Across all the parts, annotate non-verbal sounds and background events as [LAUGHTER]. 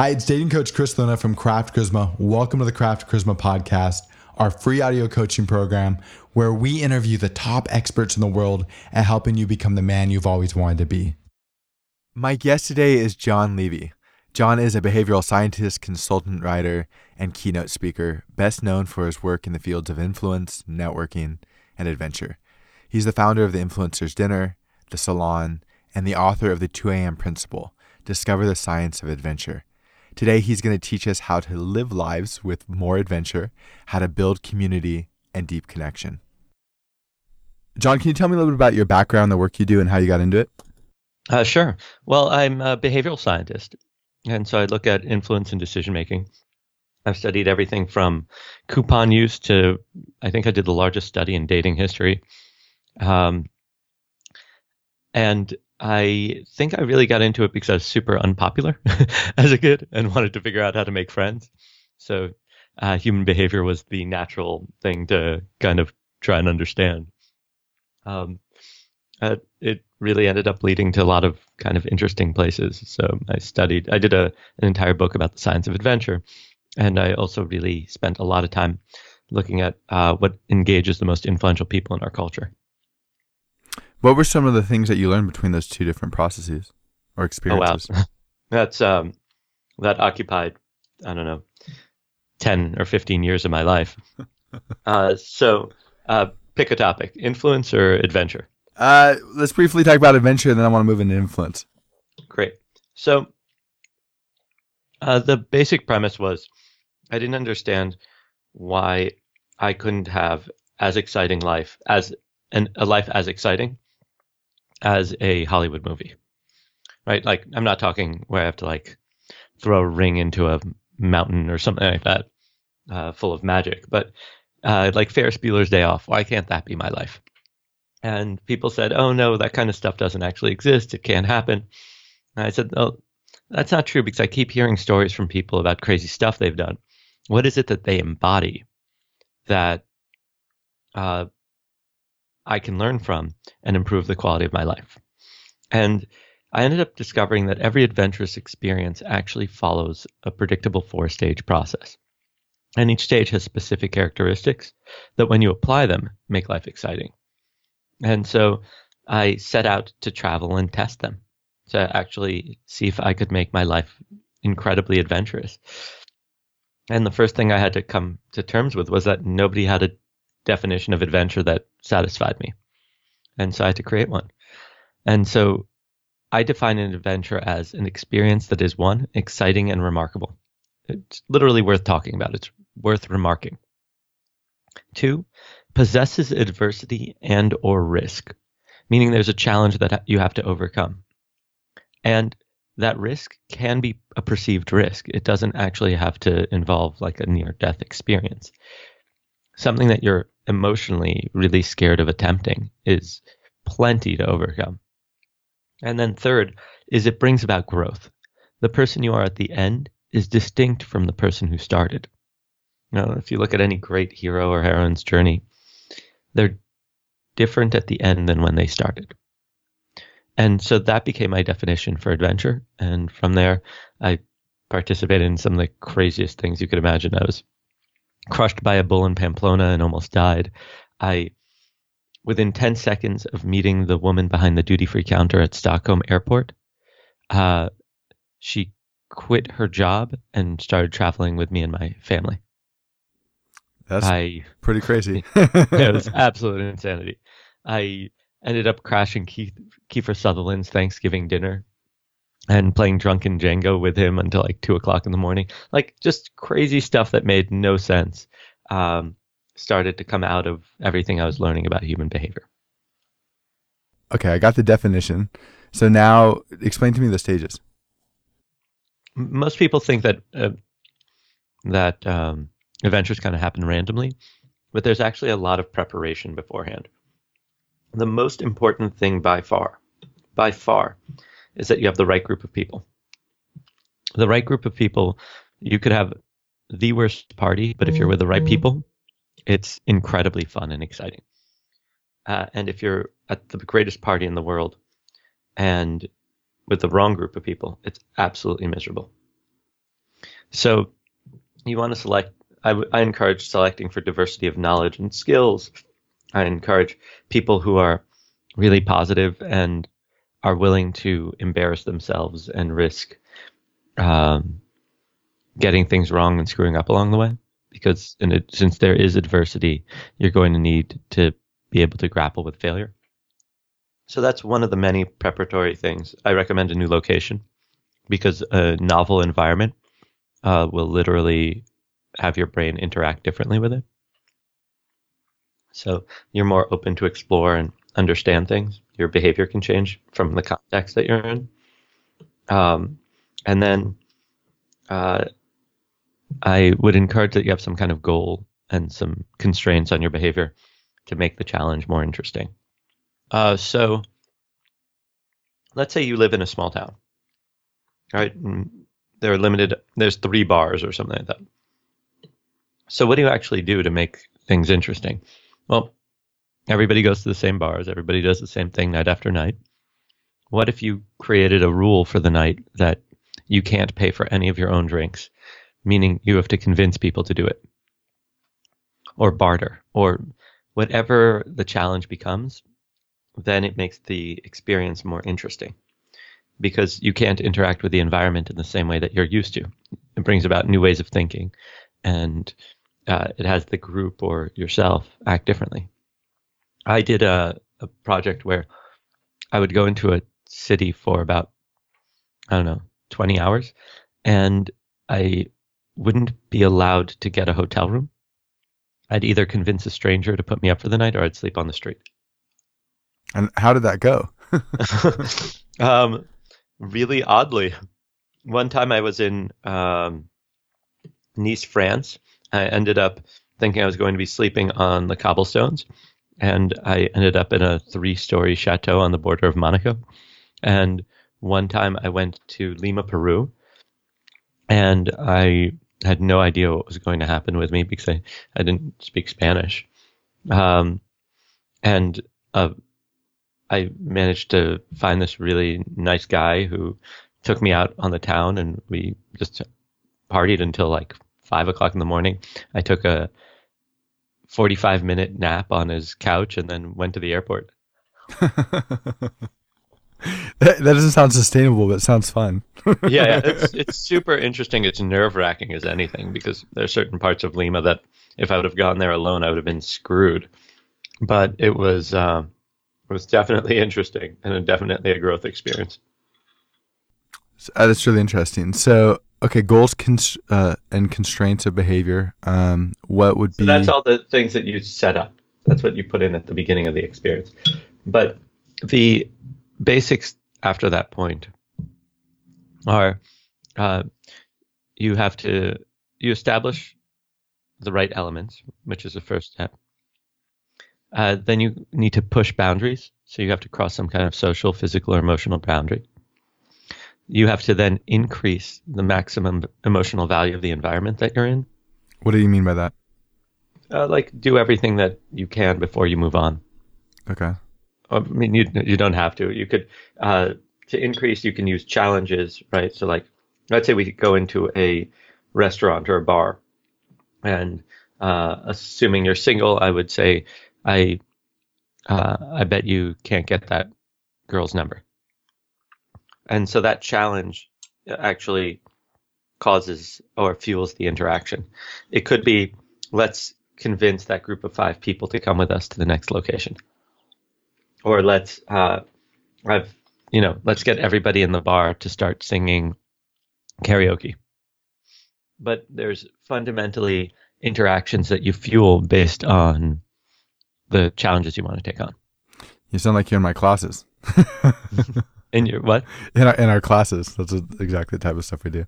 Hi, it's dating coach Chris Luna from Craft Charisma. Welcome to the Craft Charisma podcast, our free audio coaching program where we interview the top experts in the world at helping you become the man you've always wanted to be. My guest today is Jon Levy. Jon is a behavioral scientist, consultant, writer, and keynote speaker, best known for his work in the fields of influence, networking, and adventure. He's the founder of the Influencers Dinner, The Salon, and the author of the 2 a.m. Principle Discover the Science of Adventure. Today, he's going to teach us how to live lives with more adventure, how to build community and deep connection. Jon, can you tell me a little bit about your background, the work you do, and how you got into it? Uh, sure. Well, I'm a behavioral scientist, and so I look at influence and decision making. I've studied everything from coupon use to I think I did the largest study in dating history. Um, and I think I really got into it because I was super unpopular [LAUGHS] as a kid and wanted to figure out how to make friends. So uh, human behavior was the natural thing to kind of try and understand. Um, uh, it really ended up leading to a lot of kind of interesting places. So I studied, I did a, an entire book about the science of adventure. And I also really spent a lot of time looking at uh, what engages the most influential people in our culture. What were some of the things that you learned between those two different processes or experiences? Oh, wow. [LAUGHS] That's um, that occupied, I don't know, 10 or 15 years of my life. [LAUGHS] uh, so uh, pick a topic influence or adventure? Uh, let's briefly talk about adventure, and then I want to move into influence. Great. So uh, the basic premise was I didn't understand why I couldn't have as exciting life as an, a life as exciting as a Hollywood movie, right? Like I'm not talking where I have to like throw a ring into a mountain or something like that, uh, full of magic, but uh, like Ferris Bueller's Day Off. Why can't that be my life? And people said, "Oh no, that kind of stuff doesn't actually exist. It can't happen." And I said, "Oh, that's not true because I keep hearing stories from people about crazy stuff they've done. What is it that they embody that uh, I can learn from and improve the quality of my life. And I ended up discovering that every adventurous experience actually follows a predictable four stage process. And each stage has specific characteristics that, when you apply them, make life exciting. And so I set out to travel and test them to actually see if I could make my life incredibly adventurous. And the first thing I had to come to terms with was that nobody had a definition of adventure that satisfied me. And so I had to create one. And so I define an adventure as an experience that is one, exciting and remarkable. It's literally worth talking about. It's worth remarking. Two, possesses adversity and or risk, meaning there's a challenge that you have to overcome. And that risk can be a perceived risk. It doesn't actually have to involve like a near death experience something that you're emotionally really scared of attempting is plenty to overcome. And then third is it brings about growth. The person you are at the end is distinct from the person who started. Know, if you look at any great hero or heroine's journey, they're different at the end than when they started. And so that became my definition for adventure. And from there, I participated in some of the craziest things you could imagine. I was crushed by a bull in Pamplona and almost died. I, within 10 seconds of meeting the woman behind the duty free counter at Stockholm Airport, uh, she quit her job and started traveling with me and my family. That's I, pretty crazy. [LAUGHS] it was absolute insanity. I ended up crashing Keith, Kiefer Sutherland's Thanksgiving dinner and playing drunken Jenga with him until like two o'clock in the morning. Like just crazy stuff that made no sense. Um, started to come out of everything I was learning about human behavior. Okay, I got the definition. So now explain to me the stages. Most people think that uh, that um, adventures kind of happen randomly, but there's actually a lot of preparation beforehand. The most important thing by far, by far, is that you have the right group of people. The right group of people, you could have the worst party, but if you're with the right mm-hmm. people, it's incredibly fun and exciting. Uh, and if you're at the greatest party in the world and with the wrong group of people, it's absolutely miserable. So you want to select. I, w- I encourage selecting for diversity of knowledge and skills. I encourage people who are really positive and are willing to embarrass themselves and risk um, getting things wrong and screwing up along the way. Because it, since there is adversity, you're going to need to be able to grapple with failure. So that's one of the many preparatory things. I recommend a new location because a novel environment uh, will literally have your brain interact differently with it. So you're more open to explore and understand things. Your behavior can change from the context that you're in. Um, and then uh, I would encourage that you have some kind of goal and some constraints on your behavior to make the challenge more interesting. Uh, so let's say you live in a small town, right? There are limited, there's three bars or something like that. So what do you actually do to make things interesting? Well, everybody goes to the same bars, everybody does the same thing night after night. What if you created a rule for the night that you can't pay for any of your own drinks, meaning you have to convince people to do it? Or barter, or whatever the challenge becomes, then it makes the experience more interesting because you can't interact with the environment in the same way that you're used to. It brings about new ways of thinking and uh, it has the group or yourself act differently. I did a, a project where I would go into a city for about, I don't know, 20 hours and I wouldn't be allowed to get a hotel room. I'd either convince a stranger to put me up for the night or I'd sleep on the street. And how did that go? [LAUGHS] um, really oddly, one time I was in um, Nice, France. I ended up thinking I was going to be sleeping on the cobblestones, and I ended up in a three-story chateau on the border of Monaco. And one time I went to Lima, Peru, and I had no idea what was going to happen with me because I, I didn't speak Spanish. Um, and uh, I managed to find this really nice guy who took me out on the town and we just partied until like five o'clock in the morning. I took a 45 minute nap on his couch and then went to the airport. [LAUGHS] that, that doesn't sound sustainable, but it sounds fun. [LAUGHS] yeah, yeah, it's [LAUGHS] it's super interesting. It's nerve wracking as anything because there are certain parts of Lima that if I would have gone there alone, I would have been screwed. But it was uh, it was definitely interesting and definitely a growth experience. Uh, that's really interesting. So, okay, goals cons- uh, and constraints of behavior. Um, what would so be? that's all the things that you set up. That's what you put in at the beginning of the experience. But the basics after that point are uh, you have to you establish the right elements, which is the first step. Uh, then you need to push boundaries. So you have to cross some kind of social, physical, or emotional boundary. You have to then increase the maximum emotional value of the environment that you're in. What do you mean by that? Uh, like do everything that you can before you move on. Okay. I mean, you you don't have to. You could uh, to increase. You can use challenges, right? So like, let's say we go into a restaurant or a bar, and uh, assuming you're single, I would say I uh, I bet you can't get that girl's number. And so that challenge actually causes or fuels the interaction. It could be let's convince that group of five people to come with us to the next location. Or let's uh, I've you know, let's get everybody in the bar to start singing karaoke. But there's fundamentally interactions that you fuel based on the challenges you want to take on. You sound like you're in my classes. [LAUGHS] in your what? In our, in our classes. That's exactly the type of stuff we do.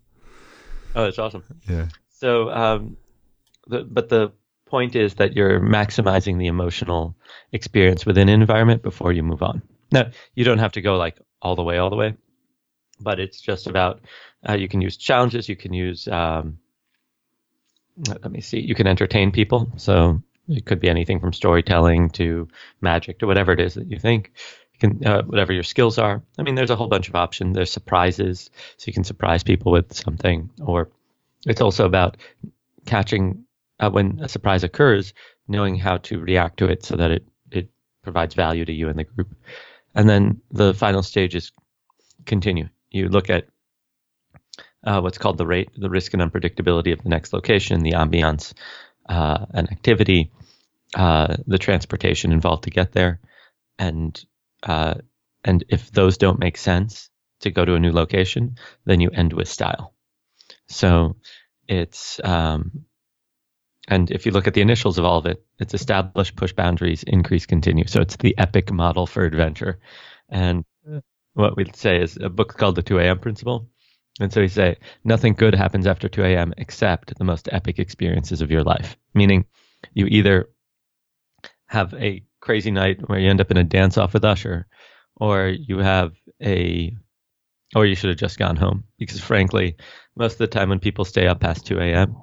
Oh, that's awesome. Yeah. So, um, the, but the point is that you're maximizing the emotional experience within an environment before you move on. Now, you don't have to go like all the way, all the way, but it's just about uh, you can use challenges, you can use, um, let me see, you can entertain people. So it could be anything from storytelling to magic to whatever it is that you think. Can, uh, whatever your skills are. I mean, there's a whole bunch of options. There's surprises, so you can surprise people with something, or it's also about catching uh, when a surprise occurs, knowing how to react to it so that it it provides value to you and the group. And then the final stage is continue. You look at uh, what's called the rate, the risk and unpredictability of the next location, the ambiance, uh, and activity, uh, the transportation involved to get there, and uh, and if those don't make sense to go to a new location, then you end with style. So it's um, and if you look at the initials of all of it, it's establish, push boundaries, increase, continue. So it's the epic model for adventure. And what we'd say is a book called The 2 a.m. Principle. And so we say nothing good happens after 2 a.m. except the most epic experiences of your life. Meaning you either have a crazy night where you end up in a dance off with Usher, or you have a, or you should have just gone home. Because frankly, most of the time when people stay up past 2 a.m.,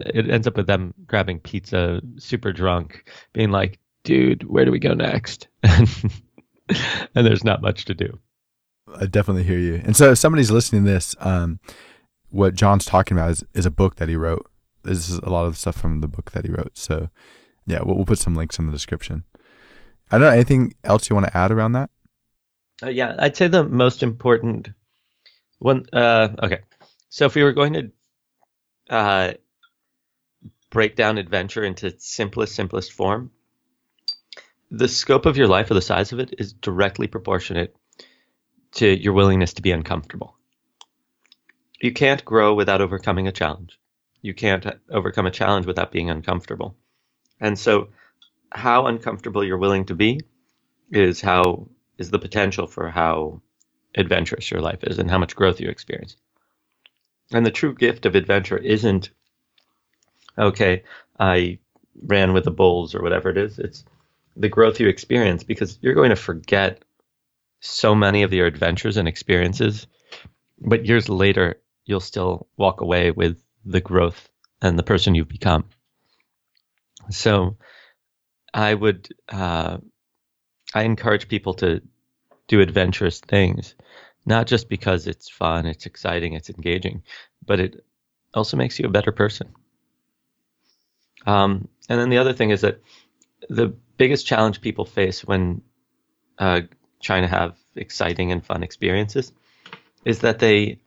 it ends up with them grabbing pizza, super drunk, being like, dude, where do we go next? [LAUGHS] and there's not much to do. I definitely hear you. And so if somebody's listening to this, um, what Jon's talking about is, is a book that he wrote. This is a lot of stuff from the book that he wrote. So yeah, we'll, we'll put some links in the description. I don't know. Anything else you want to add around that? Uh, yeah, I'd say the most important one. Uh, okay. So if we were going to uh, break down adventure into its simplest, simplest form, the scope of your life or the size of it is directly proportionate to your willingness to be uncomfortable. You can't grow without overcoming a challenge. You can't overcome a challenge without being uncomfortable. And so, how uncomfortable you're willing to be is how is the potential for how adventurous your life is and how much growth you experience. And the true gift of adventure isn't okay, I ran with the bulls or whatever it is. It's the growth you experience because you're going to forget so many of your adventures and experiences, but years later, you'll still walk away with the growth and the person you've become. So I would, uh, I encourage people to do adventurous things, not just because it's fun, it's exciting, it's engaging, but it also makes you a better person. Um, and then the other thing is that the biggest challenge people face when uh, trying to have exciting and fun experiences is that they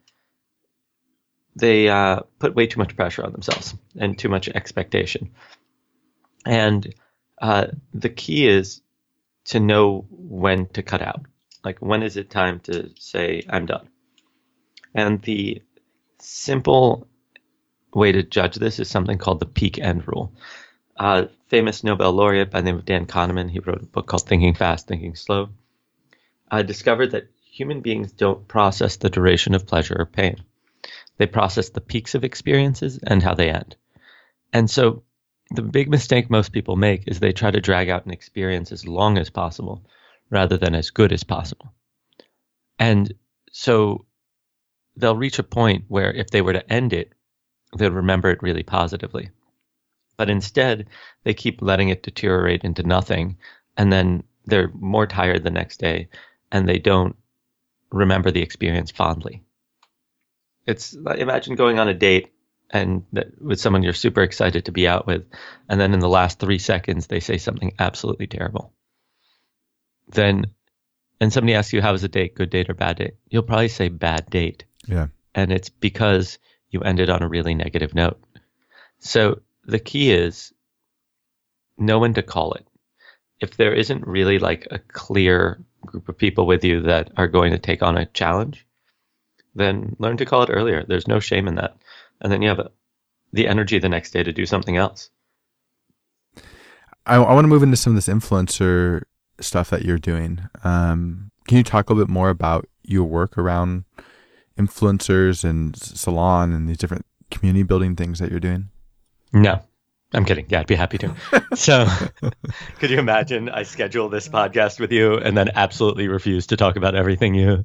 they uh, put way too much pressure on themselves and too much expectation. And uh, the key is to know when to cut out. Like when is it time to say I'm done? And the simple way to judge this is something called the peak end rule. Uh, famous Nobel laureate by the name of Dan Kahneman, he wrote a book called Thinking Fast, Thinking Slow, uh, discovered that human beings don't process the duration of pleasure or pain. They process the peaks of experiences and how they end. And so the big mistake most people make is they try to drag out an experience as long as possible rather than as good as possible. And so they'll reach a point where if they were to end it, they'll remember it really positively. But instead, they keep letting it deteriorate into nothing, and then they're more tired the next day, and they don't remember the experience fondly. It's imagine going on a date and with someone you're super excited to be out with, and then in the last three seconds they say something absolutely terrible. Then, and somebody asks you how was the date, good date or bad date, you'll probably say bad date. Yeah, and it's because you ended on a really negative note. So the key is know when to call it. If there isn't really like a clear group of people with you that are going to take on a challenge, then learn to call it earlier. There's no shame in that. And then you have the energy the next day to do something else. I, I want to move into some of this influencer stuff that you're doing. Um, can you talk a little bit more about your work around influencers and salon and these different community building things that you're doing? No, I'm kidding. Yeah, I'd be happy to. so, [LAUGHS] could you imagine I schedule this podcast with you and then absolutely refuse to talk about everything you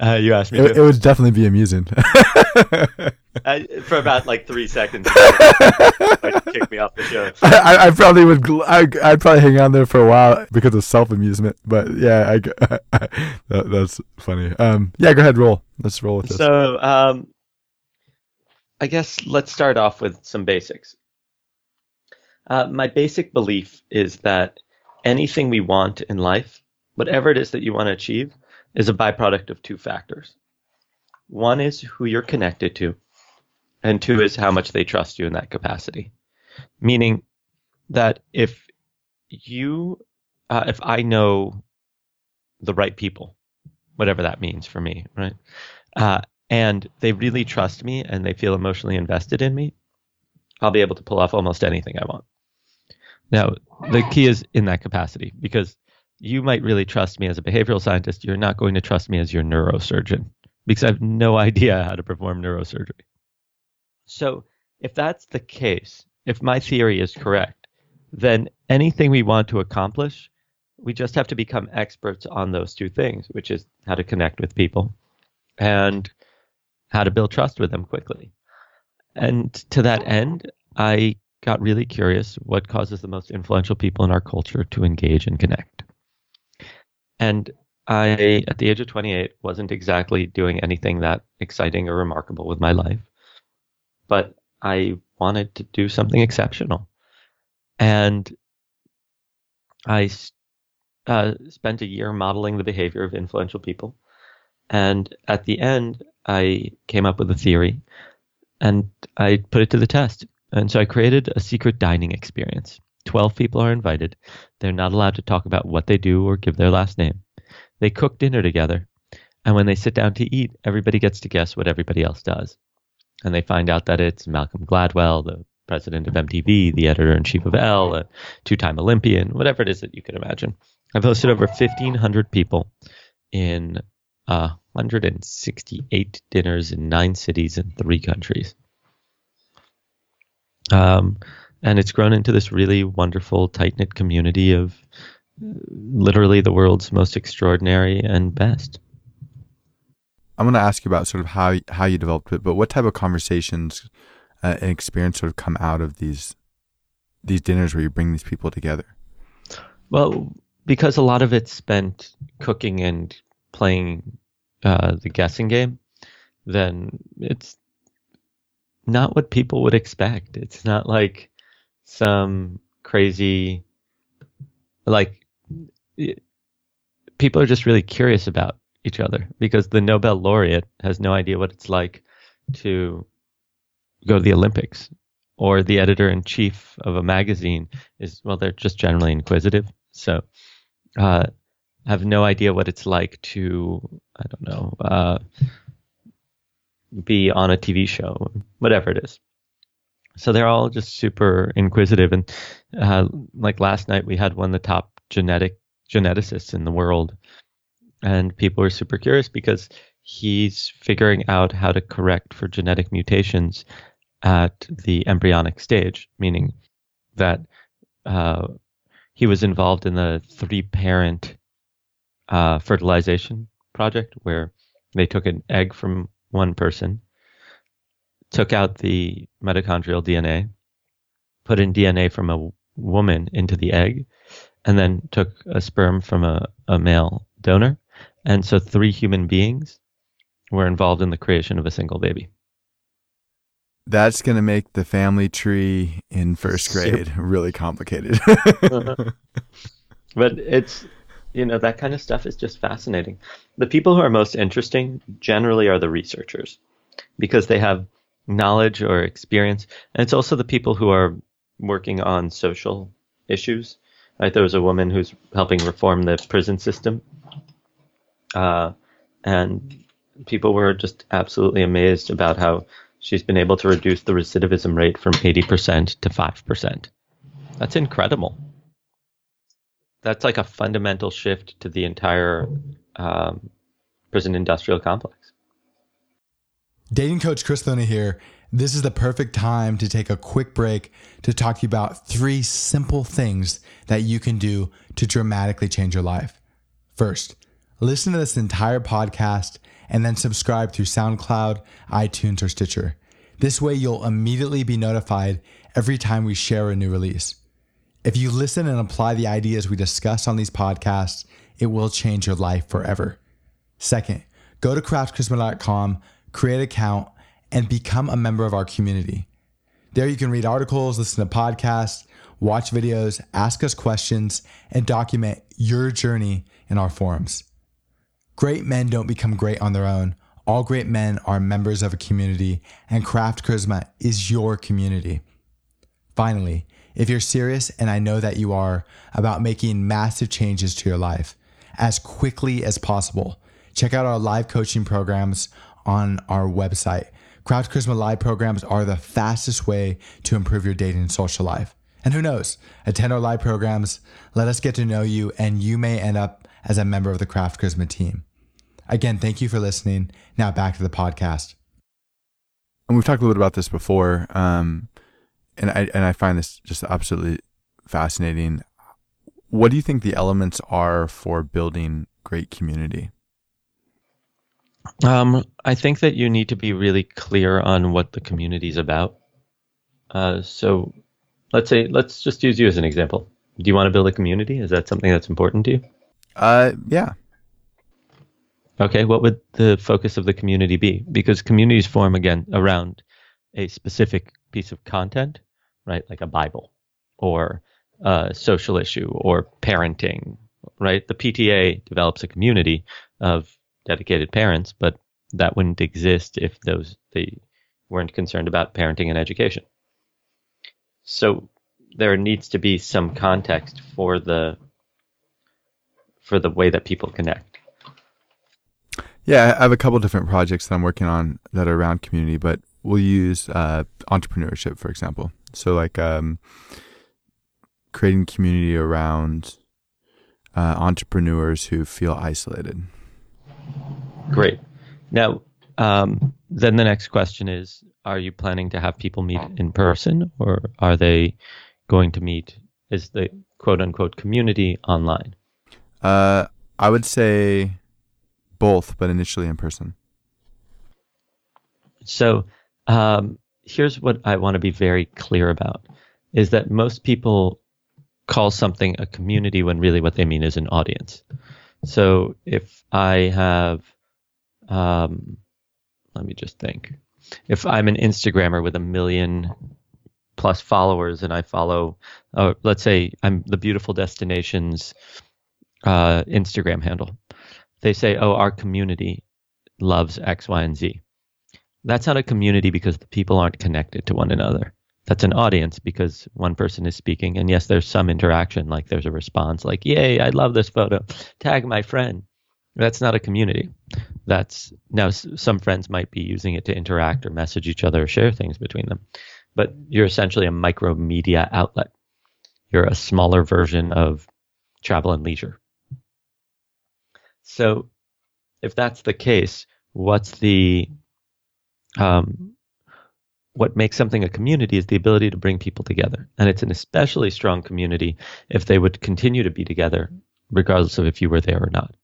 uh, you asked me it, it, would definitely be amusing. [LAUGHS] uh, for about like three seconds, I'd kick me off the show. [LAUGHS] I, I probably would. Gl- I, would probably hang on there for a while because of self amusement. But yeah, I, I, that, that's funny. Um, yeah, go ahead, roll. Let's roll with this. So, um, I guess let's start off with some basics. Uh, my basic belief is that anything we want in life, whatever it is that you want to achieve, is a byproduct of two factors. One is who you're connected to, and two is how much they trust you in that capacity. Meaning that if you, uh, if I know the right people, whatever that means for me, right? Uh, and they really trust me and they feel emotionally invested in me, I'll be able to pull off almost anything I want. Now, the key is in that capacity because you might really trust me as a behavioral scientist. You're not going to trust me as your neurosurgeon because I have no idea how to perform neurosurgery. So, if that's the case, if my theory is correct, then anything we want to accomplish, we just have to become experts on those two things, which is how to connect with people and how to build trust with them quickly. And to that end, I got really curious what causes the most influential people in our culture to engage and connect. And I, at the age of 28, wasn't exactly doing anything that exciting or remarkable with my life, but I wanted to do something exceptional. And I uh, spent a year modeling the behavior of influential people. And at the end, I came up with a theory and I put it to the test. And so I created a secret dining experience. 12 people are invited. They're not allowed to talk about what they do or give their last name. They cook dinner together. And when they sit down to eat, everybody gets to guess what everybody else does. And they find out that it's Malcolm Gladwell, the president of MTV, the editor in chief of Elle, a two time Olympian, whatever it is that you can imagine. I've hosted over 1,500 people in uh, 168 dinners in nine cities in three countries. Um, and it's grown into this really wonderful, tight knit community of literally the world's most extraordinary and best. I'm going to ask you about sort of how how you developed it, but what type of conversations uh, and experience sort of come out of these these dinners where you bring these people together? Well, because a lot of it's spent cooking and playing uh, the guessing game, then it's not what people would expect. It's not like some crazy, like, people are just really curious about each other because the Nobel laureate has no idea what it's like to go to the Olympics or the editor in chief of a magazine is, well, they're just generally inquisitive. So, uh, have no idea what it's like to, I don't know, uh, be on a TV show, whatever it is. So they're all just super inquisitive. And uh, like last night, we had one of the top genetic geneticists in the world. And people were super curious because he's figuring out how to correct for genetic mutations at the embryonic stage, meaning that uh, he was involved in the three parent uh, fertilization project where they took an egg from one person, took out the mitochondrial DNA, put in DNA from a woman into the egg, and then took a sperm from a, a male donor. And so three human beings were involved in the creation of a single baby. That's going to make the family tree in first grade yep. really complicated. uh-huh. [LAUGHS] But it's you know that kind of stuff is just fascinating. The people who are most interesting generally are the researchers because they have knowledge or experience. And it's also the people who are working on social issues. Right there was a woman who's helping reform the prison system. Uh, and people were just absolutely amazed about how she's been able to reduce the recidivism rate from 80% to 5% that's incredible that's like a fundamental shift to the entire um, prison industrial complex. Dating coach Chris Luna here. This is the perfect time to take a quick break to talk to you about three simple things that you can do to dramatically change your life. First, listen to this entire podcast and then subscribe through SoundCloud, iTunes, or Stitcher. This way, you'll immediately be notified every time we share a new release. If you listen and apply the ideas we discuss on these podcasts, it will change your life forever. Second, go to craftcharisma.com, create an account, and become a member of our community. There you can read articles, listen to podcasts, watch videos, ask us questions, and document your journey in our forums. Great men don't become great on their own. All great men are members of a community, and Craft Charisma is your community. Finally, if you're serious, and I know that you are, about making massive changes to your life as quickly as possible, check out our live coaching programs on our website. Craft Charisma Live programs are the fastest way to improve your dating and social life. And who knows, attend our live programs, let us get to know you, and you may end up as a member of the Craft Charisma team. Again, thank you for listening. Now back to the podcast. And we've talked a little bit about this before. Um, and I and I find this just absolutely fascinating. What do you think the elements are for building great community? Um, I think that you need to be really clear on what the community is about. Uh, so, let's say let's just use you as an example. Do you want to build a community? Is that something that's important to you? Uh, yeah. Okay, what would the focus of the community be? Because communities form again around a specific piece of content right? Like a Bible or a social issue or parenting, right? The PTA develops a community of dedicated parents, but that wouldn't exist if those they weren't concerned about parenting and education. So there needs to be some context for the for the way that people connect. Yeah, I have a couple different projects that I'm working on that are around community, but we'll use uh, entrepreneurship, for example. So like um, creating community around uh, entrepreneurs who feel isolated. Great. Now, um, then the next question is: Are you planning to have people meet in person, or are they going to meet? Is the quote unquote community online? Uh, I would say both, but initially in person. So um, here's what I want to be very clear about is that most people call something a community when really what they mean is an audience. So if I have, um, let me just think. If I'm an Instagrammer with a million plus followers and I follow, uh, let's say I'm the Beautiful Destinations uh, Instagram handle, they say, oh, our community loves X, Y, and Z. That's not a community because the people aren't connected to one another. That's an audience because one person is speaking. And yes, there's some interaction, like there's a response, like, yay, I love this photo, tag my friend. That's not a community. That's now some friends might be using it to interact or message each other or share things between them. But you're essentially a micro media outlet. You're a smaller version of travel and leisure. So if that's the case, what's the um, what makes something a community is the ability to bring people together. And it's an especially strong community if they would continue to be together, regardless of if you were there or not.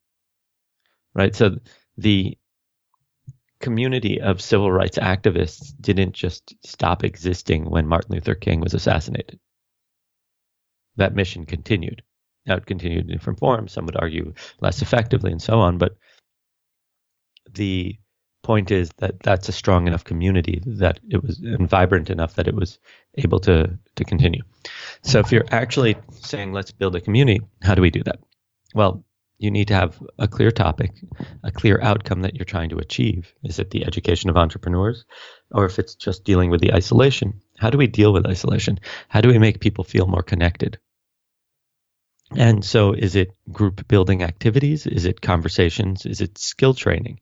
Right? So the community of civil rights activists didn't just stop existing when Martin Luther King was assassinated. That mission continued. Now it continued in different forms. Some would argue less effectively and so on, but the point is that that's a strong enough community that it was and vibrant enough that it was able to to continue. So if you're actually saying let's build a community, how do we do that? Well, you need to have a clear topic, a clear outcome that you're trying to achieve. Is it the education of entrepreneurs? Or if it's just dealing with the isolation, how do we deal with isolation? How do we make people feel more connected? And so is it group building activities? Is it conversations? Is it skill training?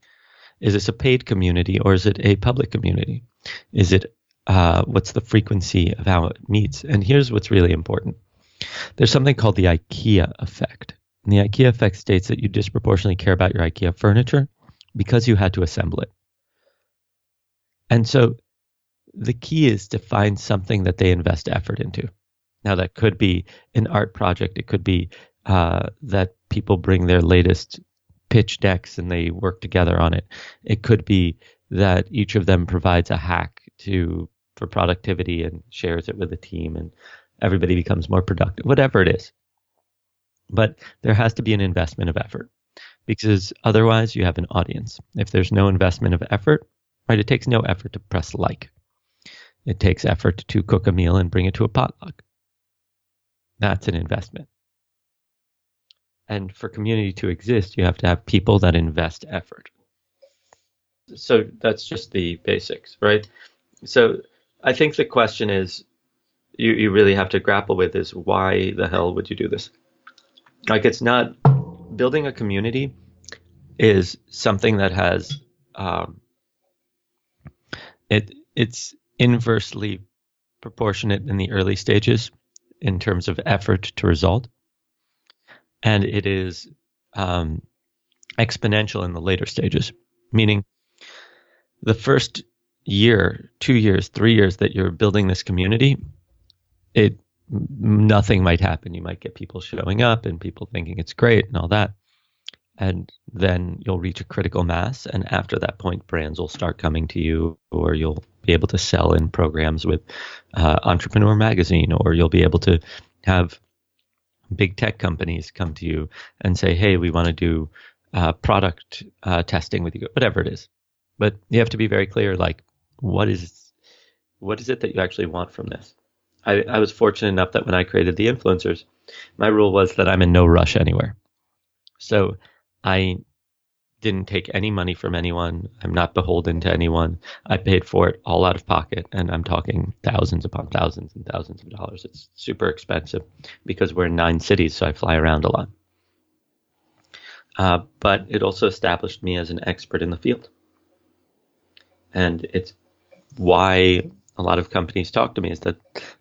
Is this a paid community or is it a public community? Is it uh, what's the frequency of how it meets? And here's what's really important. There's something called the IKEA effect. And the IKEA effect states that you disproportionately care about your IKEA furniture because you had to assemble it. And so the key is to find something that they invest effort into. Now, that could be an art project. It could be uh, that people bring their latest pitch decks and they work together on it. It could be that each of them provides a hack to for productivity and shares it with the team and everybody becomes more productive, whatever it is. But there has to be an investment of effort because otherwise you have an audience. If there's no investment of effort, right? It takes no effort to press like. It takes effort to cook a meal and bring it to a potluck. That's an investment. And for community to exist, you have to have people that invest effort. So that's just the basics, right? So I think the question is you, you really have to grapple with is why the hell would you do this? Like it's not building a community is something that has um, it it's inversely proportionate in the early stages in terms of effort to result, and it is um, exponential in the later stages. Meaning, the first year, two years, three years that you're building this community, it nothing might happen. You might get people showing up and people thinking it's great and all that and then you'll reach a critical mass and after that point brands will start coming to you or you'll be able to sell in programs with uh, entrepreneur magazine or you'll be able to have big tech companies come to you and say hey we want to do uh, product uh, testing with you whatever it is. But you have to be very clear like what is what is it that you actually want from this? I, I was fortunate enough that when i created the influencers my rule was that i'm in no rush anywhere. So I didn't take any money from anyone. I'm not beholden to anyone. I paid for it all out of pocket, and I'm talking thousands upon thousands and thousands of dollars. It's super expensive because we're in nine cities, so I fly around a lot. Uh, but it also established me as an expert in the field. And it's why a lot of companies talk to me is that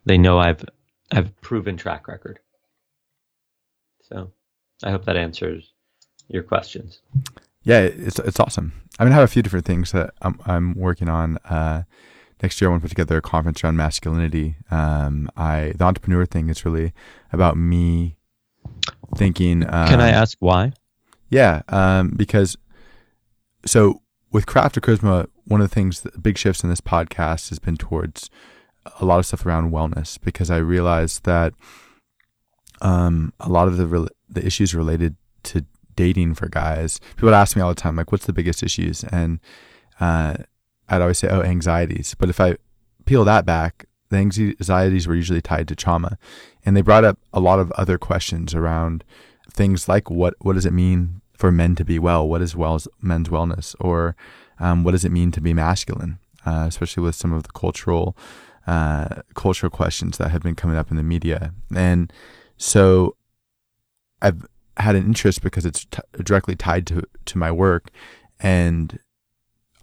they know I've I've proven track record. So I hope that answers your questions. Yeah, it's it's awesome. I mean, I have a few different things that I'm I'm working on. Uh, next year, I want to put together a conference around masculinity. Um, I the entrepreneur thing is really about me thinking. Uh, Can I ask why? Yeah, um, because so with craft or charisma, one of the things, the big shifts in this podcast has been towards a lot of stuff around wellness because I realized that um, a lot of the the issues related to dating for guys. People ask me all the time, like, what's the biggest issues? And uh, I'd always say, oh, anxieties. But if I peel that back, the anxieties were usually tied to trauma. And they brought up a lot of other questions around things like what, what does it mean for men to be well? What is well, men's wellness? Or um, what does it mean to be masculine? Uh, especially with some of the cultural uh, cultural questions that have been coming up in the media. And so I've had an interest because it's t- directly tied to to my work. And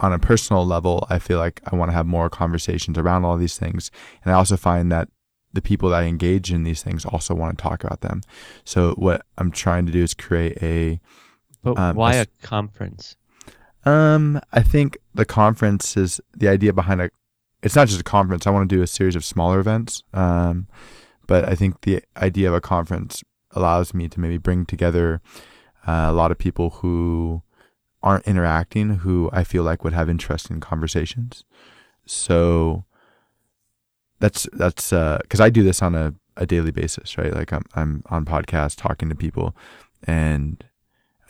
on a personal level i feel like i want to have more conversations around all these things. And i also find that the people that i engage in these things also want to talk about them. So what i'm trying to do is create a but um, why a, a conference? Um i think the conference is the idea behind a it's not just a conference. I want to do a series of smaller events. Um but i think the idea of a conference allows me to maybe bring together uh, a lot of people who aren't interacting who I feel like would have interesting conversations. So that's that's because uh, I do this on a, a daily basis, right? Like I'm I'm on podcast talking to people and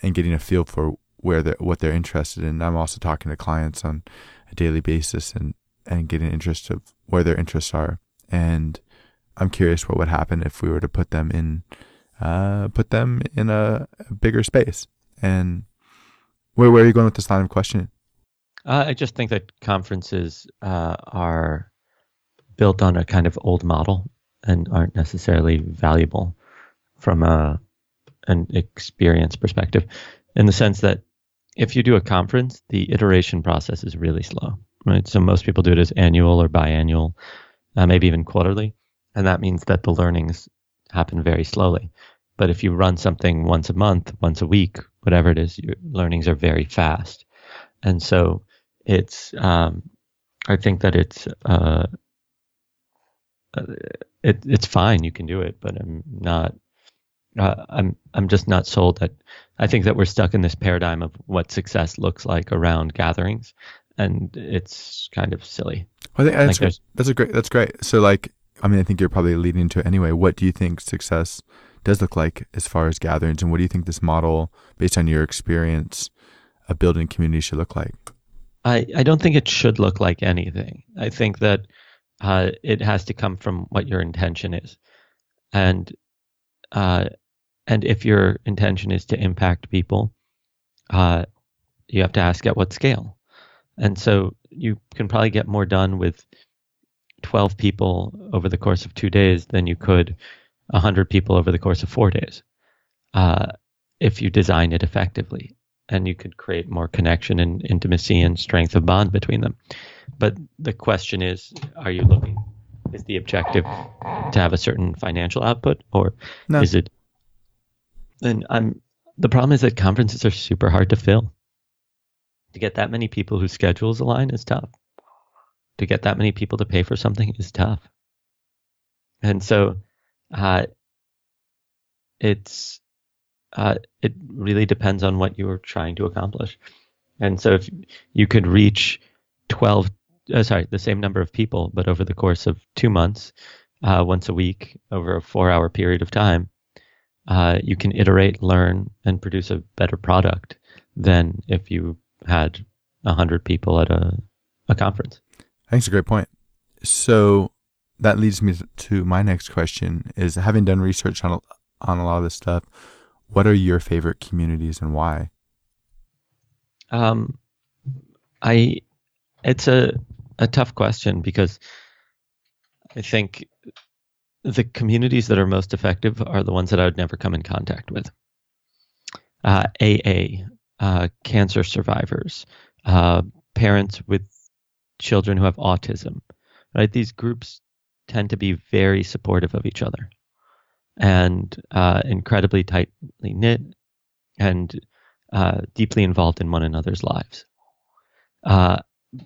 and getting a feel for where they what they're interested in. I'm also talking to clients on a daily basis and and getting interest of where their interests are. And I'm curious what would happen if we were to put them in uh, put them in a, bigger space. And where, where are you going with this line of questioning? Uh, I just think that conferences uh, are built on a kind of old model and aren't necessarily valuable from a an experience perspective, in the sense that if you do a conference, the iteration process is really slow, right? So most people do it as annual or biannual, uh, maybe even quarterly, and that means that the learnings happen very slowly. But if you run something once a month, once a week, whatever it is, your learnings are very fast. And so it's, um, I think that it's, uh, uh, it, it's fine. You can do it, but I'm not, uh, I'm, I'm just not sold that I think that we're stuck in this paradigm of what success looks like around gatherings. And it's kind of silly. I think that's, like that's a great, that's great. So like, I mean, I think you're probably leading into it anyway. What do you think success does look like as far as gatherings, and what do you think this model, based on your experience of building community, should look like? I, I don't think it should look like anything. I think that uh, it has to come from what your intention is, and uh, and if your intention is to impact people, uh, you have to ask at what scale. And so you can probably get more done with 12 people over the course of two days than you could 100 people over the course of four days uh, if you design it effectively. And you could create more connection and intimacy and strength of bond between them. But the question is are you looking, is the objective to have a certain financial output or no. is it? Then I'm, the problem is that conferences are super hard to fill. To get that many people whose schedules align is tough to get that many people to pay for something is tough. And so, uh, it's, uh, it really depends on what you're trying to accomplish. And so if you could reach 12, uh, sorry, the same number of people, but over the course of two months, uh, once a week over a four hour period of time, uh, you can iterate, learn, and produce a better product than if you had 100 people at a, a conference. I think it's a great point. So that leads me to my next question: Is having done research on on a lot of this stuff, what are your favorite communities and why? Um, I it's a a tough question because I think the communities that are most effective are the ones that I would never come in contact with. Uh, AA, uh, cancer survivors, uh, parents with children who have autism, right? These groups tend to be very supportive of each other and uh, incredibly tightly knit and uh, deeply involved in one another's lives. Uh,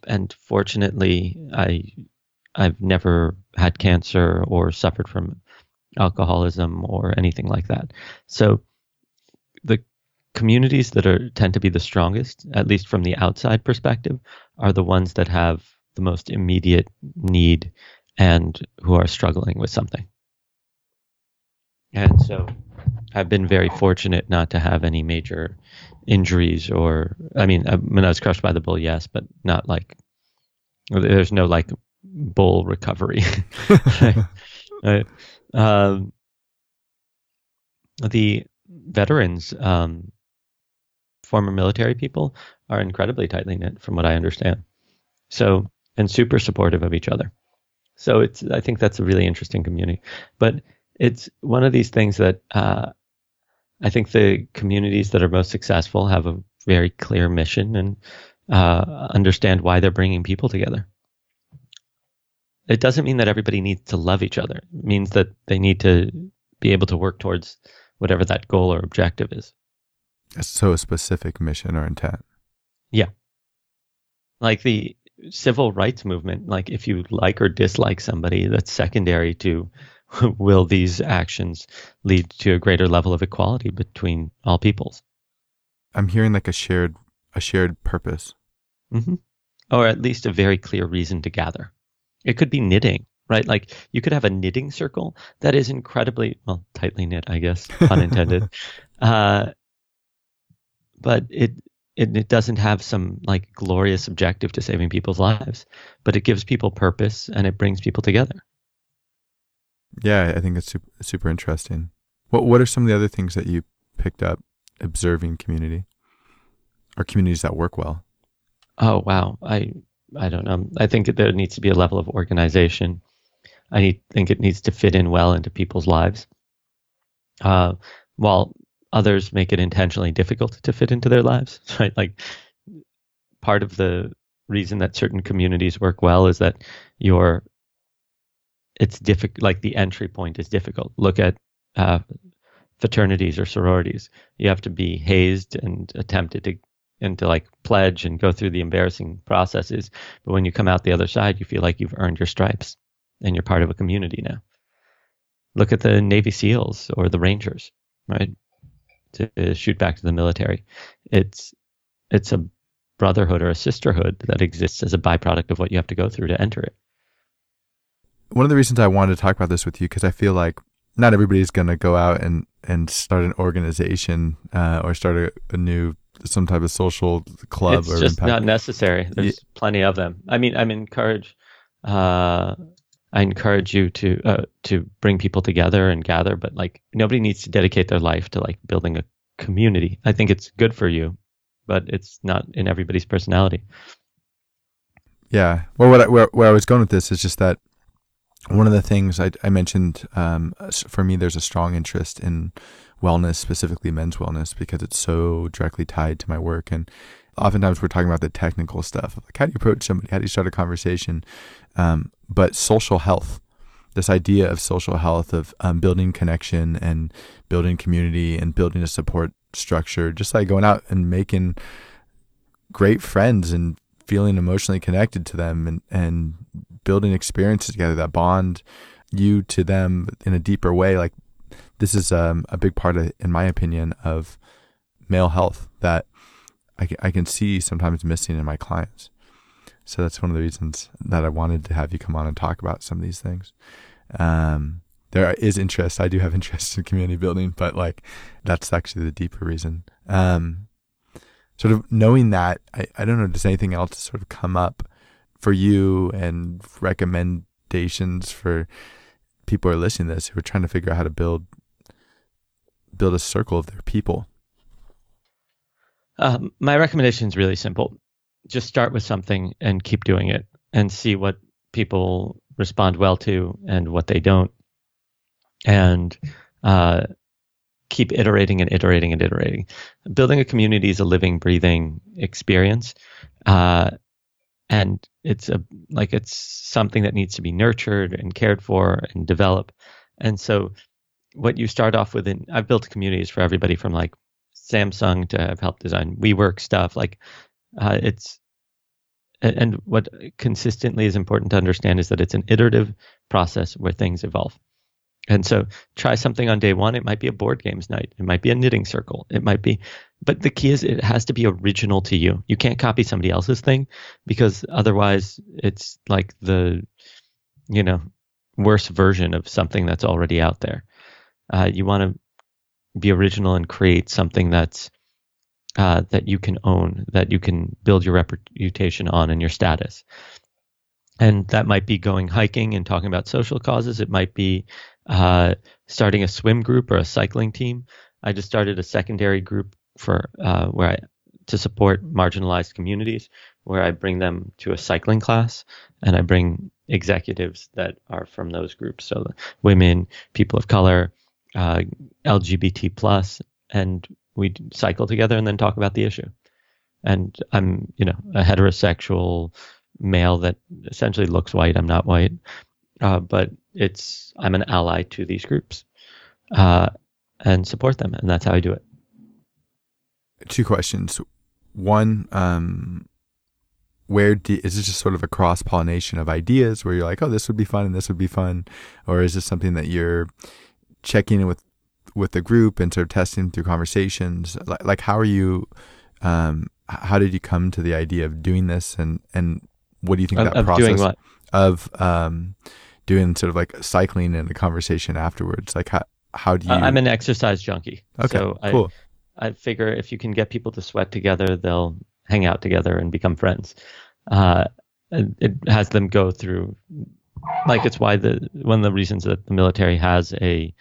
and fortunately, I I've never had cancer or suffered from alcoholism or anything like that. So the communities that are tend to be the strongest, at least from the outside perspective, are the ones that have the most immediate need and who are struggling with something. And so I've been very fortunate not to have any major injuries or, I mean, I, when I was crushed by the bull, yes, but not like, there's no like bull recovery. [LAUGHS] right? um, the veterans, um, former military people are incredibly tightly knit, from what I understand. So, and super supportive of each other. So it's, I think that's a really interesting community. But it's one of these things that uh, I think the communities that are most successful have a very clear mission and uh, understand why they're bringing people together. It doesn't mean that everybody needs to love each other. It means that they need to be able to work towards whatever that goal or objective is. So a specific mission or intent. Yeah. Like the civil rights movement, like if you like or dislike somebody, that's secondary to [LAUGHS] will these actions lead to a greater level of equality between all peoples. I'm hearing like a shared a shared purpose. Mm-hmm. Or at least a very clear reason to gather. It could be knitting, right? Like you could have a knitting circle that is incredibly well tightly knit, I guess, unintended. [LAUGHS] uh, but it, it it doesn't have some like glorious objective to saving people's lives, but it gives people purpose and it brings people together. Yeah, I think it's super, super interesting. What what are some of the other things that you picked up observing community or communities that work well? Oh wow, I I don't know. I think that there needs to be a level of organization. I need, think it needs to fit in well into people's lives. Uh, while others make it intentionally difficult to fit into their lives, [LAUGHS] right? Like part of the reason that certain communities work well is that you're it's difficult like the entry point is difficult. Look at uh, fraternities or sororities. You have to be hazed and attempted to and to like pledge and go through the embarrassing processes. But when you come out the other side you feel like you've earned your stripes and you're part of a community now. Look at the navy seals or the rangers right to shoot back to the military. It's it's a brotherhood or a sisterhood that exists as a byproduct of what you have to go through to enter it. One of the reasons I wanted to talk about this with you because I feel like not everybody's going to go out and and start an organization uh, or start a, a, new some type of social club it's or just impact. not necessary. There's plenty of them. I mean, I'm encourage. Uh, I encourage you to uh, to bring people together and gather, but like nobody needs to dedicate their life to like building a community. I think it's good for you, but it's not in everybody's personality. Yeah. Well, what I, where where I was going with this is just that one of the things I, I mentioned um, for me, there's a strong interest in wellness, specifically men's wellness, because it's so directly tied to my work. And oftentimes we're talking about the technical stuff, like how do you approach somebody, how do you start a conversation, um, but social health. This idea of social health, of um, building connection and building community and building a support structure, just like going out and making great friends and feeling emotionally connected to them and, and building experiences together that bond you to them in a deeper way. Like this is um, a big part of, in my opinion, of male health that I, I can see sometimes missing in my clients. So that's one of the reasons that I wanted to have you come on and talk about some of these things. Um, there is interest. I do have [LAUGHS] interest in community building, but like that's actually the deeper reason. Um, sort of knowing that, I, I don't know, does anything else sort of come up for you and recommendations for people who are listening to this who are trying to figure out how to build build a circle of their people? Um, my recommendation is really simple. Just start with something and keep doing it and see what people respond well to and what they don't. And uh, keep iterating and iterating and iterating. Building a community is a living, breathing experience. Uh, and it's a like it's something that needs to be nurtured and cared for and develop. And so what you start off with in I've built communities for everybody from like Samsung to have helped design WeWork stuff. Like uh, it's and what consistently is important to understand is that it's an iterative process where things evolve. And so try something on day one. It might be a board games night. It might be a knitting circle. It might be, but the key is it has to be original to you. You can't copy somebody else's thing because otherwise it's like the, you know, worse version of something that's already out there. Uh, you want to be original and create something that's uh, that you can own, that you can build your reputation on and your status. And that might be going hiking and talking about social causes. It might be uh, starting a swim group or a cycling team. I just started a secondary group for uh, where I to support marginalized communities, where I bring them to a cycling class and I bring executives that are from those groups, so women, people of color, uh, LGBT plus, and we cycle together and then talk about the issue. And I'm, you know, a heterosexual male that essentially looks white. I'm not white, uh, but it's I'm an ally to these groups, uh, and support them, and that's how I do it. Two questions. One, um, where do, is this just sort of a cross pollination of ideas where you're like, oh, this would be fun and this would be fun, or is this something that you're checking in with with the group and sort of testing through conversations? Like, like how are you? Um, how did you come to the idea of doing this, and and what do you think Of, that of process doing what? of um, doing sort of like cycling and a conversation afterwards? Like how how do you? Uh, I'm an exercise junkie. okay, so I, cool. I figure if you can get people to sweat together, they'll hang out together and become friends. Uh, and it has them go through, like it's why the one of the reasons that the military has a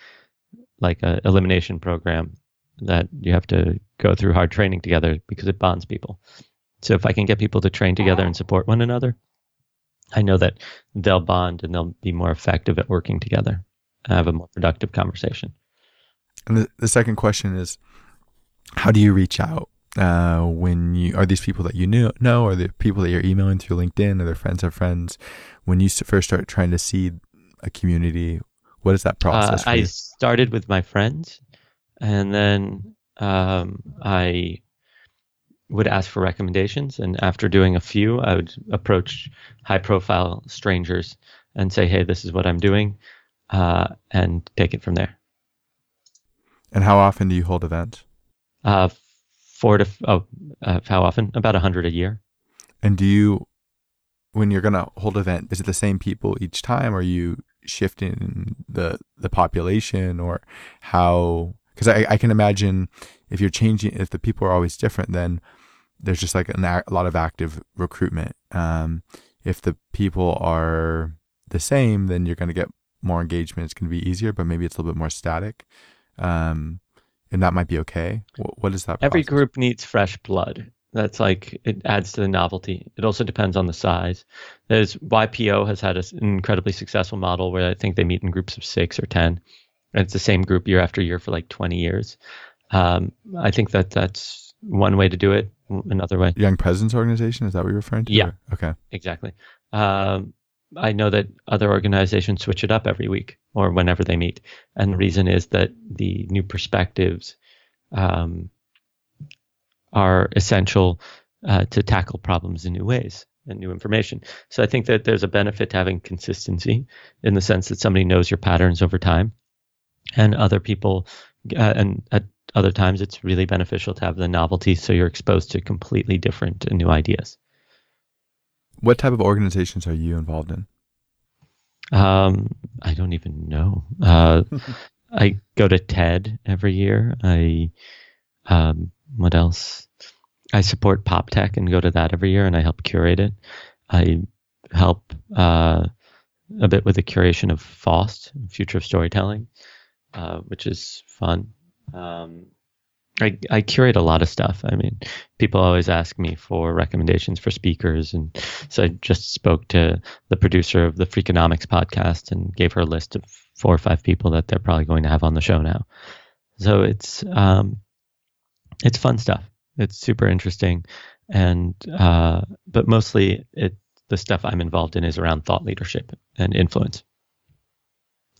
like a elimination program that you have to go through hard training together because it bonds people. So if I can get people to train together and support one another, I know that they'll bond and they'll be more effective at working together have a more productive conversation. And the, the second question is, how do you reach out uh, when you are these people that you knew know, or the people that you're emailing through LinkedIn, or their friends of friends? When you first start trying to seed a community, what is that Uh, process? for I started with my friends, and then um, I would ask for recommendations. And after doing a few, I would approach high-profile strangers and say, "Hey, this is what I'm doing," uh, and take it from there. And how often do you hold events? Uh, four to oh, uh, how often? About a hundred a year. And do you, when you're gonna hold event, is it the same people each time? Or are you shifting the the population, or how because I, I can imagine if you're changing, if the people are always different, then there's just like an, a lot of active recruitment. Um, if the people are the same, then you're going to get more engagement. It's going to be easier, but maybe it's a little bit more static. Um, and that might be okay. what, what is that? Every process? group needs fresh blood. That's like it adds to the novelty. It also depends on the size. There's YPO has had an incredibly successful model where I think they meet in groups of six or ten, and it's the same group year after year for like 20 years. Um, I think that that's one way to do it. Another way, Young Presidents Organization is that what you're referring to? Yeah. Or- Okay. exactly. Um, I know that other organizations switch it up every week or whenever they meet, and the reason is that the new perspectives um, are essential uh, to tackle problems in new ways and new information. So I think that there's a benefit to having consistency in the sense that somebody knows your patterns over time, and other people, uh, and at other times it's really beneficial to have the novelty, so you're exposed to completely different and new ideas. What type of organizations are you involved in? Um, I don't even know. Uh, [LAUGHS] I go to TED every year. I, um, what else? I support PopTech and go to that every year, and I help curate it. I help uh, a bit with the curation of FOST, Future of Storytelling, uh, which is fun. Um, I, I curate a lot of stuff. I mean, people always ask me for recommendations for speakers, and so I just spoke to the producer of the Freakonomics podcast and gave her a list of four or five people that they're probably going to have on the show now. So it's um, it's fun stuff. It's super interesting, and uh, but mostly it the stuff I'm involved in is around thought leadership and influence.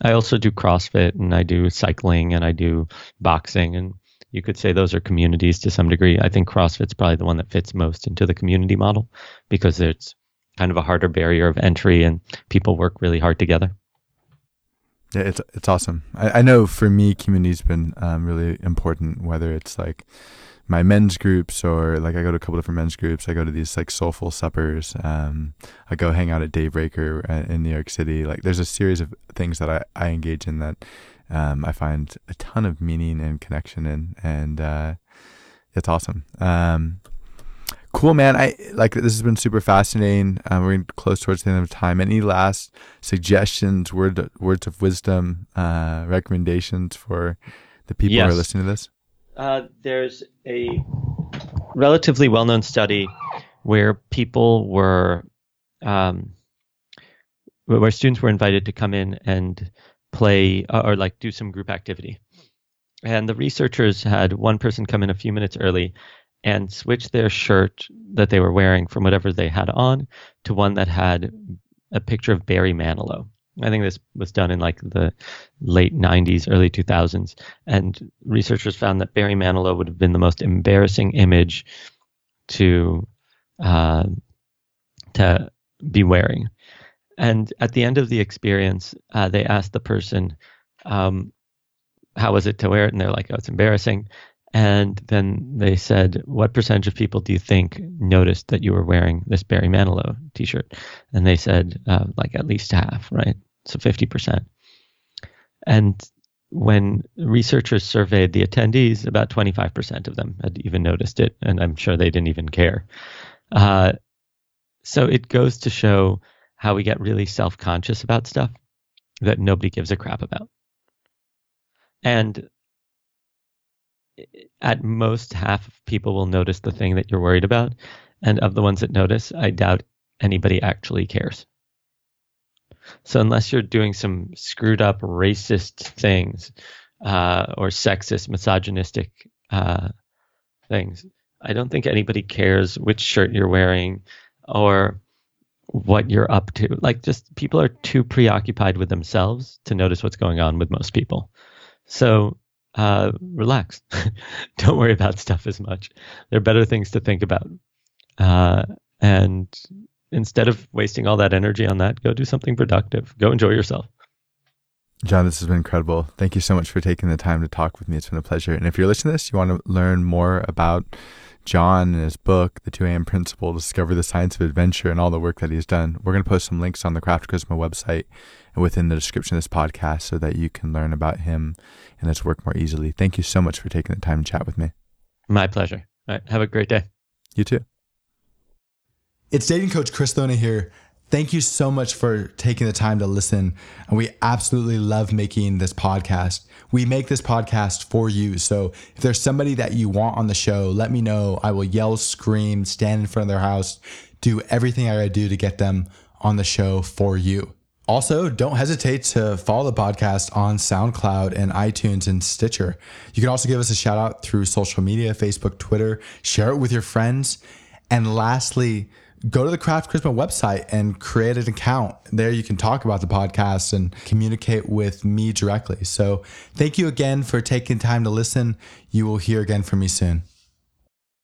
I also do CrossFit and I do cycling and I do boxing and you could say those are communities to some degree. I think CrossFit's probably the one that fits most into the community model because it's kind of a harder barrier of entry and people work really hard together. Yeah, it's it's awesome. I, I know for me, community's been um, really important. Whether it's like my men's groups or like I go to a couple different men's groups. I go to these like soulful suppers. Um, I go hang out at Daybreaker uh, in New York City. Like there's a series of things that I, I engage in that um, I find a ton of meaning and connection in, and uh, it's awesome. Um, cool, man. I like this has been super fascinating. Um, we're getting close towards the end of time. Any last suggestions, word words of wisdom, uh, recommendations for the people who are listening to this? Uh, there's a relatively well-known study where people were, um, where students were invited to come in and play uh, or like do some group activity. And the researchers had one person come in a few minutes early and switch their shirt that they were wearing from whatever they had on to one that had a picture of Barry Manilow. I think this was done in like the late 90s, early 2000s. And researchers found that Barry Manilow would have been the most embarrassing image to uh, to be wearing. And at the end of the experience, uh, they asked the person, um, "How was it to wear it?" And they're like, "Oh, it's embarrassing." And then they said, "What percentage of people do you think noticed that you were wearing this Barry Manilow T-shirt?" And they said, uh, "Like at least half, right? So fifty percent." And when researchers surveyed the attendees, about 25% of them had even noticed it, and I'm sure they didn't even care. Uh, so it goes to show how we get really self conscious about stuff that nobody gives a crap about. And at most, half of people will notice the thing that you're worried about. And of the ones that notice, I doubt anybody actually cares. So unless you're doing some screwed up racist things uh, or sexist, misogynistic uh, things, I don't think anybody cares which shirt you're wearing or what you're up to. Like, just people are too preoccupied with themselves to notice what's going on with most people. So uh, relax. [LAUGHS] don't worry about stuff as much. There are better things to think about. Uh, and instead of wasting all that energy on that, go do something productive. Go enjoy yourself. Jon, this has been incredible. Thank you so much for taking the time to talk with me. It's been a pleasure. And if you're listening to this, you want to learn more about Jon and his book, The 2 a.m. Principle, Discover the Science of Adventure, and all the work that he's done. We're going to post some links on the Craft Charisma website and within the description of this podcast so that you can learn about him and his work more easily. Thank you so much for taking the time to chat with me. My pleasure. All right. Have a great day. You too. It's dating coach Chris Thona here. Thank you so much for taking the time to listen. And we absolutely love making this podcast. We make this podcast for you. So if there's somebody that you want on the show, let me know. I will yell, scream, stand in front of their house, do everything I gotta do to get them on the show for you. Also, don't hesitate to follow the podcast on SoundCloud and iTunes and Stitcher. You can also give us a shout out through social media Facebook, Twitter, share it with your friends. And lastly, go to the Craft Charisma website and create an account. There you can talk about the podcast and communicate with me directly. So thank you again for taking time to listen. You will hear again from me soon.